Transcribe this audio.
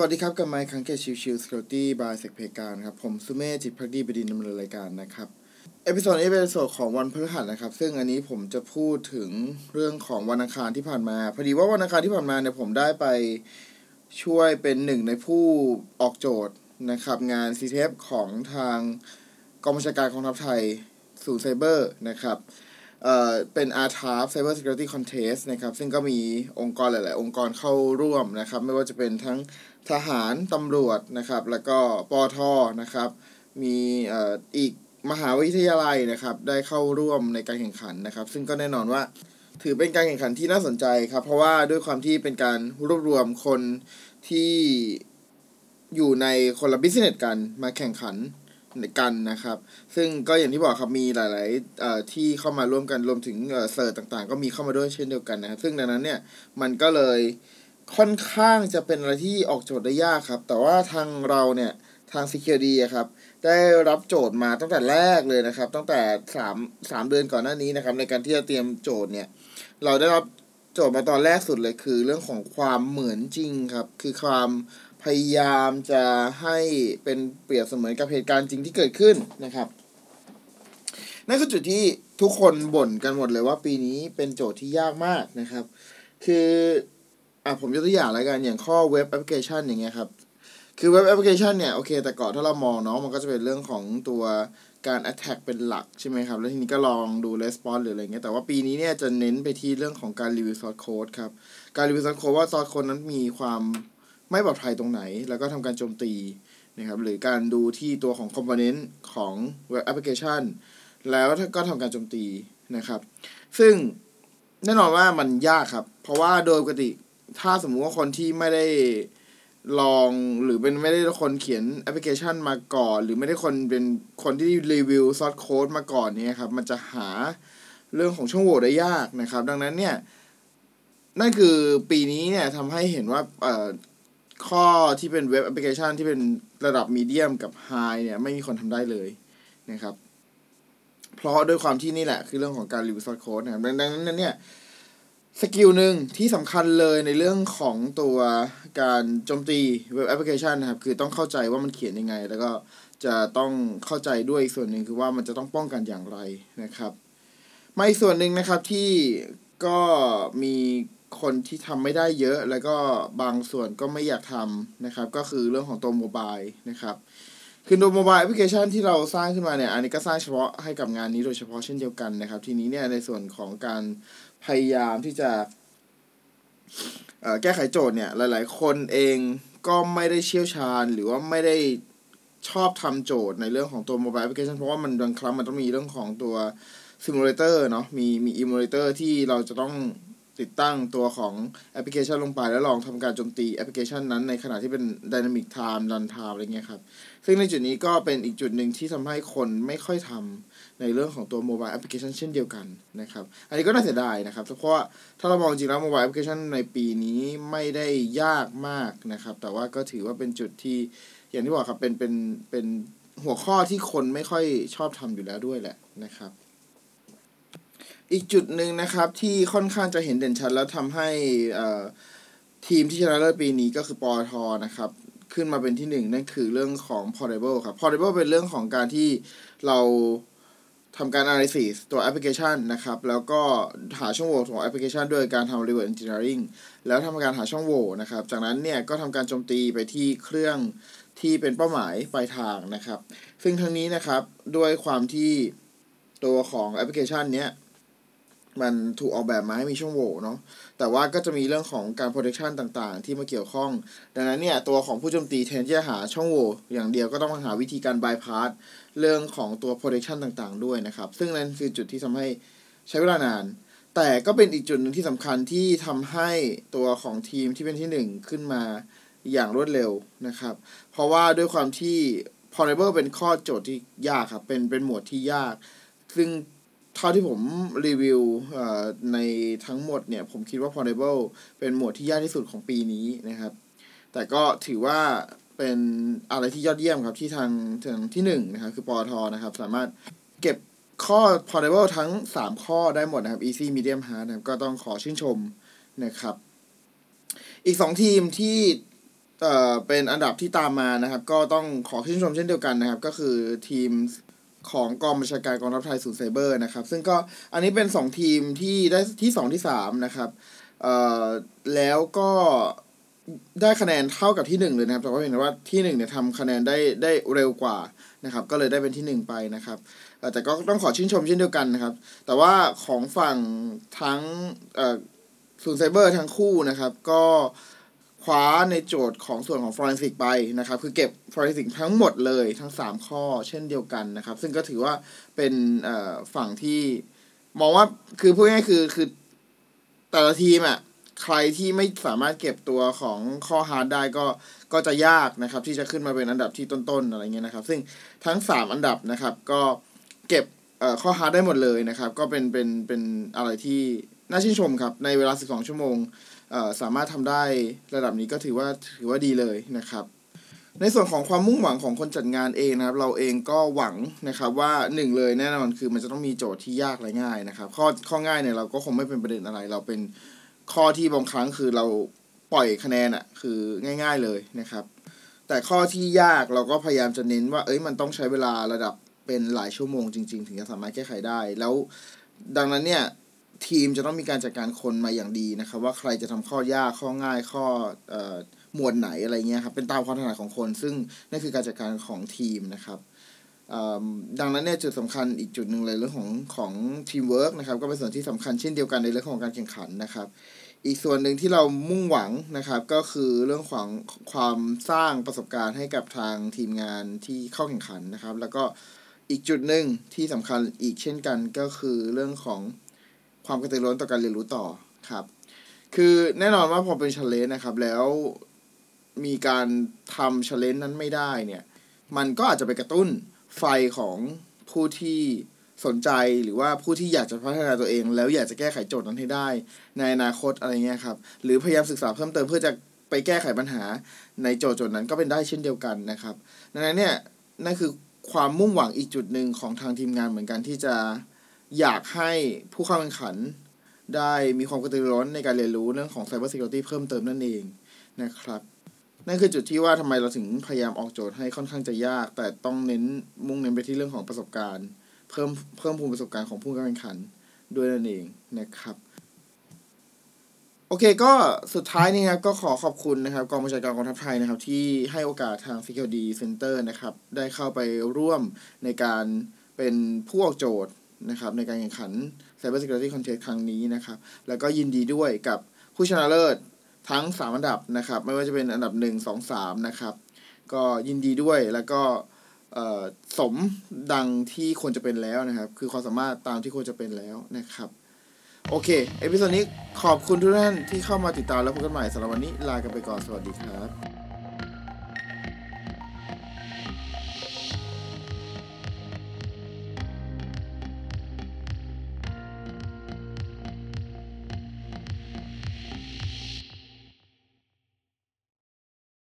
วัสดีครับกับไมค์คังเกตชิวชิวสกิลตี้บายเซกเพการครับ ผมสุเมธจิตพักดีบดินดำเนินรายการนะครับ เอพิโซดนี้เป็นเอพิโซดของวันพฤหัสนะครับ ซึ่งอันนี้ผมจะพูดถึงเรื่องของวันอังคารที่ผ่านมา พอดีว่าวันอังคารที่ผ่านมาเนี่ยผมได้ไปช่วยเป็นหนึ่งในผู้ออกโจทย์นะครับ งานซีเทปของทางกองบัญชาการกองทัพไทยสู่ไซเบอร์นะครับ เอ่อเป็น r t a f Cyber Security Contest นะครับ ซึ่งก็มีองค์กรหลาย ๆ องค์กรเข้าร่วมนะครับ ไม่ว่าจะเป็นทั้งทหารตำรวจนะครับ แล้วก็ปอทนะครับ มีเอ่ออีกมหาวิทยาลัยนะครับ ได้เข้าร่วมในการแข่งขันนะครับ ซึ่งก็แน่นอนว่าถือเป็นการแข่งขันที่น่าสนใจครับ เพราะว่าด้วยความที่เป็นการรวบรวมคนที่อยู่ในคนละบิสเนสกันมาแข่งขัน กันนะครับ ซึ่งก็อย่างที่บอกครับมีหลายๆเอ่อที่เข้ามาร่วมกันรวมถึงเออเสิร์ตต่างๆ ก็มีเข้ามาด้วยเช่นเดียวกันนะครับ ซึ่งดังนั้นเนี่ยมันก็เลยค่อนข้างจะเป็นอะไรที่ออกโจทย์ได้ยากครับ แต่ว่าทางเราเนี่ยทาง Security ครับได้รับโจทย์มาตั้งแต่แรกเลยนะครับ ตั้งแต่สามสามเดือนก่อนหน้านี้นะครับ ในการที่จะเตรียมโจทย์เนี่ย เราได้รับโจทย์มาตอนแรกสุดเลยคือ เรื่องของความเหมือนจริงครับ คือความ พยายามจะให้เป็นเปรียบเสมือนกับเหตุการณ์จริงที่เกิดขึ้นนะครับนั่นคือจุดที่ทุกคนบ่นกันหมดเลยว่าปีนี้เป็นโจทย์ที่ยากมากนะครับ คืออะผมยกตัวอย่างแล้วกันอย่างข้อเว็บแอปพลิเคชันอย่างเงี้ยครับ คือเว็บแอปพลิเคชันเนี่ยโอเค แต่ก่อนถ้าเรามองเนาะมันก็จะเป็นเรื่องของตัวการ attack เป็นหลักใช่ไหมครับ แล้วทีนี้ก็ลองดู response หรืออะไรเงี้ย แต่ว่าปีนี้เนี่ยจะเน้นไปที่เรื่องของการรีวิว source code ครับ การรีวิว source code ว่า source code นั้นมีความ ไม่ปลอดภัยตรงไหน แล้วก็ทำการโจมตีนะครับหรือการดูที่ตัวของ component ของเว็บแอปพลิเคชัน แล้วก็ทำการโจมตีนะครับ ซึ่งแน่นอนว่ามันยากครับ เพราะว่าโดยปกติถ้าสมมุติว่าคนที่ไม่ได้ลองหรือเป็นไม่ได้คนเขียนแอปพลิเคชันมาก่อน หรือไม่ได้คนเป็นคนที่รีวิวซอสโค้ดมาก่อนเนี่ยครับมันจะหาเรื่องของช่องโหว่ได้ยากนะครับ ดังนั้นเนี่ยนั่นคือปีนี้เนี่ยทำให้เห็นว่าเอ่อ ข้อที่เป็น web application ที่เป็นระดับ medium กับ hard เนี่ยไม่มีคนทำได้เลยนะครับ เพราะด้วยความที่นี่แหละ คือเรื่องของการ review source code นะครับดังนั้นเนี่ย skill หนึ่งที่สำคัญเลยในเรื่องของตัวการโจมตี web application นะครับ คือต้องเข้าใจว่ามันเขียนยังไง แล้วก็จะต้องเข้าใจด้วยอีกส่วนหนึ่งคือว่ามันจะต้องป้องกันอย่างไรนะครับมาอีกส่วนหนึ่งนะครับที่ก็มี คนที่ทำไม่ได้เยอะ แล้วก็บางส่วนก็ไม่อยากทำนะครับ ก็คือเรื่องของตัว mobile นะครับคือตัว mobile application ที่เราสร้างขึ้นมาเนี่ย อันนี้ก็สร้างเฉพาะให้กับงานนี้โดยเฉพาะเช่นเดียวกันนะครับ ทีนี้เนี่ยในส่วนของการพยายามที่จะแก้ไขโจทย์เนี่ย หลาย ๆ คนเองก็ไม่ได้เชี่ยวชาญ หรือว่าไม่ได้ชอบทำโจทย์ในเรื่องของตัว mobile application เพราะว่ามันบางครั้งมันต้องมีเรื่องของตัวsimulator เนาะมีมี emulator ที่เราจะต้อง ติดตั้งตัวของแอปพลิเคชันลงไป แล้วลองทำการโจมตีแอปพลิเคชันนั้นในขณะที่เป็น Dynamic Time Run Time อะไรเงี้ยครับ ซึ่งในจุดนี้ก็เป็นอีกจุดหนึ่งที่ทำให้คนไม่ค่อยทำในเรื่องของตัว mobile application เช่นเดียวกันนะครับ อันนี้ก็น่าเสียดายนะครับ เพราะว่าถ้าเรามองจริงแล้ว mobile application ในปีนี้ไม่ได้ยากมากนะครับ แต่ว่าก็ถือว่าเป็นจุดที่อย่างที่บอกครับเป็นเป็นเป็นหัวข้อที่คนไม่ค่อยชอบทำอยู่แล้วด้วยแหละนะครับ อีกจุดหนึ่งนะครับที่ค่อนข้างจะเห็นเด่นชัดแล้วทำให้ทีมที่ชนะเลิศปีนี้ก็คือปอทนะครับ ขึ้นมาเป็นที่หนึ่งนั่นคือเรื่องของ portable ครับ portable เป็นเรื่องของการที่เราทำการ analysis ตัวแอปพลิเคชันนะครับ แล้วก็หาช่องโหว่ของแอปพลิเคชันโดยการทำ reverse engineering แล้วทำการหาช่องโหว่นะครับ จากนั้นเนี่ยก็ทำการโจมตีไปที่เครื่องที่เป็นเป้าหมายปลายทางนะครับ ซึ่งทั้งนี้นะครับด้วยความที่ตัวของแอปพลิเคชันเนี้ย มันถูกออกแบบมาให้มีช่องโหว่เนาะ แต่ว่าก็จะมีเรื่องของการ protection ต่างๆ ที่มาเกี่ยวข้อง ดังนั้นเนี่ย ตัวของผู้โจมตีแทนที่จะหาช่องโหว่อย่างเดียวก็ต้องมาหาวิธีการ bypass เรื่องของตัว protection ต่างๆ ด้วยนะครับ ซึ่งนั่นคือจุดที่ทำให้ใช้เวลานาน แต่ก็เป็นอีกจุดหนึ่งที่สำคัญที่ทำให้ตัวของทีมที่เป็นที่หนึ่งขึ้นมาอย่างรวดเร็วนะครับ เพราะว่าด้วยความที่ portable เป็นข้อโจทย์ที่ยากครับ เป็นเป็นหมวดที่ยาก ซึ่ง เท่าที่ผมรีวิวในทั้งหมดเนี่ย ผมคิดว่า portable เป็นหมวดที่ยากที่สุดของปีนี้นะครับ แต่ก็ถือว่าเป็นอะไรที่ยอดเยี่ยมครับที่ทางทางที่หนึ่งนะครับคือปอทนะครับ สามารถเก็บข้อ portable ทั้ง 3 ข้อได้หมดนะครับ easy medium hard นะครับก็ต้องขอชื่นชมนะครับ อีก 2 ทีมที่เอ่อเป็นอันดับที่ตามมานะครับ ก็ต้องขอชื่นชมเช่นเดียวกันนะครับ ก็คือทีม ของกองบัญชาการกองทัพไทยศูนย์ไซเบอร์นะครับ ซึ่งก็อันนี้เป็นสองทีมที่ได้ที่สองที่สามนะครับเอ่อแล้วก็ได้คะแนนเท่ากับที่หนึ่งเลยนะครับแต่ว่าเห็นว่าที่หนึ่งเนี่ยทำคะแนนได้ได้เร็วกว่านะครับ ก็เลยได้เป็นที่หนึ่งไปนะครับแต่ก็ต้องขอชื่นชมเช่นเดียวกันนะครับ แต่ว่าของฝั่งทั้งศูนย์ไซเบอร์ทั้งคู่นะครับ ก็ คว้าในโจทย์ของส่วนของ forensic ไปนะครับ คือเก็บ forensic ทั้งหมดเลยทั้ง 3 ข้อเช่นเดียวกันนะครับ ซึ่งก็ถือว่าเป็นฝั่งที่มองว่าคือพูดง่ายคือคือแต่ละทีมอะใครที่ไม่สามารถเก็บตัวของข้อ hard ได้ก็ก็จะยากนะครับ ที่จะขึ้นมาเป็นอันดับที่ต้นๆอะไรเงี้ยนะครับ ซึ่งทั้ง 3 อันดับนะครับ ก็เก็บข้อ hard ได้หมดเลยนะครับ ก็เป็นเป็นเป็นอะไรที่น่าชื่นชมครับ ในเวลา 12 ชั่วโมง สามารถทำได้ระดับนี้ก็ถือว่าถือว่าดีเลยนะครับ ในส่วนของความมุ่งหวังของคนจัดงานเองนะครับ เราเองก็หวังนะครับว่าหนึ่งเลยแน่นอนคือมันจะต้องมีโจทย์ที่ยากและง่ายนะครับข้อข้อง่ายเนี่ยเราก็คงไม่เป็นประเด็นอะไร เราเป็นข้อที่บางครั้งคือเราปล่อยคะแนนอะคือง่าย ๆเลยนะครับ แต่ข้อที่ยากเราก็พยายามจะเน้นว่าเอ้ยมันต้องใช้เวลาระดับเป็นหลายชั่วโมงจริง ๆ ถึงจะสามารถแก้ไขได้แล้วดังนั้นเนี่ย ทีมจะต้องมีการจัดการคนมาอย่างดีนะครับ ว่าใครจะทำข้อยากข้อง่ายข้ออหมวดไหนอะไรเงี้ยครับเป็นตามความถนัดของคน ซึ่งนั่นคือการจัดการของทีมนะครับดังนั้นเนี่ยจุดสำคัญอีกจุดหนึ่งเลยเรื่องของของทีมเวิร์กนะครับก็เป็นส่วนที่สำคัญเช่นเดียวกันในเรื่องของการแข่งขันนะครับ อีกส่วนหนึ่งที่เรามุ่งหวังนะครับ ก็คือเรื่องของความสร้างประสบการณ์ให้กับทางทีมงานที่เข้าแข่งขันนะครับ แล้วก็อีกจุดหนึ่งที่สำคัญอีกเช่นกันก็คือเรื่องของ ความกระตือร้นต่อการเรียนรู้ต่อครับ คือแน่นอนว่าพอเป็นช l เลนนะครับ แล้วมีการทำช l เลนนั้นไม่ได้เนี่ย มันก็อาจจะไปกระตุ้นไฟของผู้ที่สนใจหรือว่าผู้ที่อยากจะพัฒนาตัวเอง แล้วอยากจะแก้ไขโจทย์นั้นให้ได้ ในอนาคตอะไรเงี้ยครับ หรือพยายามศึกษาเพิ่มเติมเพื่อจะไปแก้ไขปัญหาในโจทย์โจทย์นั้นก็เป็นได้เช่นเดียวกันนะครับ ดังนั้นเนี่ยนั่นคือความมุ่งหวังอีกจุดหนึ่งของทางทีมงานเหมือนกันที่จะ อยากให้ผู้เข้าแข่งขัน ได้มีความกระตือรือนในการเรียนรู้เรื่องของ Cyber Security เพิ่มเติมนั่นเองนะครับ นั่นคือจุดที่ว่าทำไมเราถึงพยายามออกโจทย์ให้ค่อนข้างจะยาก แต่ต้องเน้นมุ่งเน้นไปที่เรื่องของประสบการณ์ เพิ่มเพิ่มภูมิประสบการณ์ของผู้เข้าแข่งขันด้วยนั่นเองนะครับโอเคก็สุดท้ายนี้ครับก็ขอขอบคุณนะครับกองบัญชาการกองทัพไทยนะครับ ที่ให้โอกาสทาง Security Center นะครับ ได้เข้าไปร่วมในการเป็นผู้ออกโจทย์ นะครับในการแข่งขัน Cyber Security Contest ครั้งนี้นะครับ แล้วก็ยินดีด้วยกับผู้ชนะเลิศทั้ง 3 อันดับนะครับ ไม่ว่าจะเป็นอันดับ 1 2 3 นะครับ ก็ยินดีด้วยแล้วก็สมดังที่ควรจะเป็นแล้วนะครับ คือความสามารถตามที่ควรจะเป็นแล้วนะครับ โอเค episode นี้ขอบคุณทุกท่านที่เข้ามาติดตามแล้วพบกันใหม่สำหรับวันนี้ลากันไปก่อน สวัสดีครับ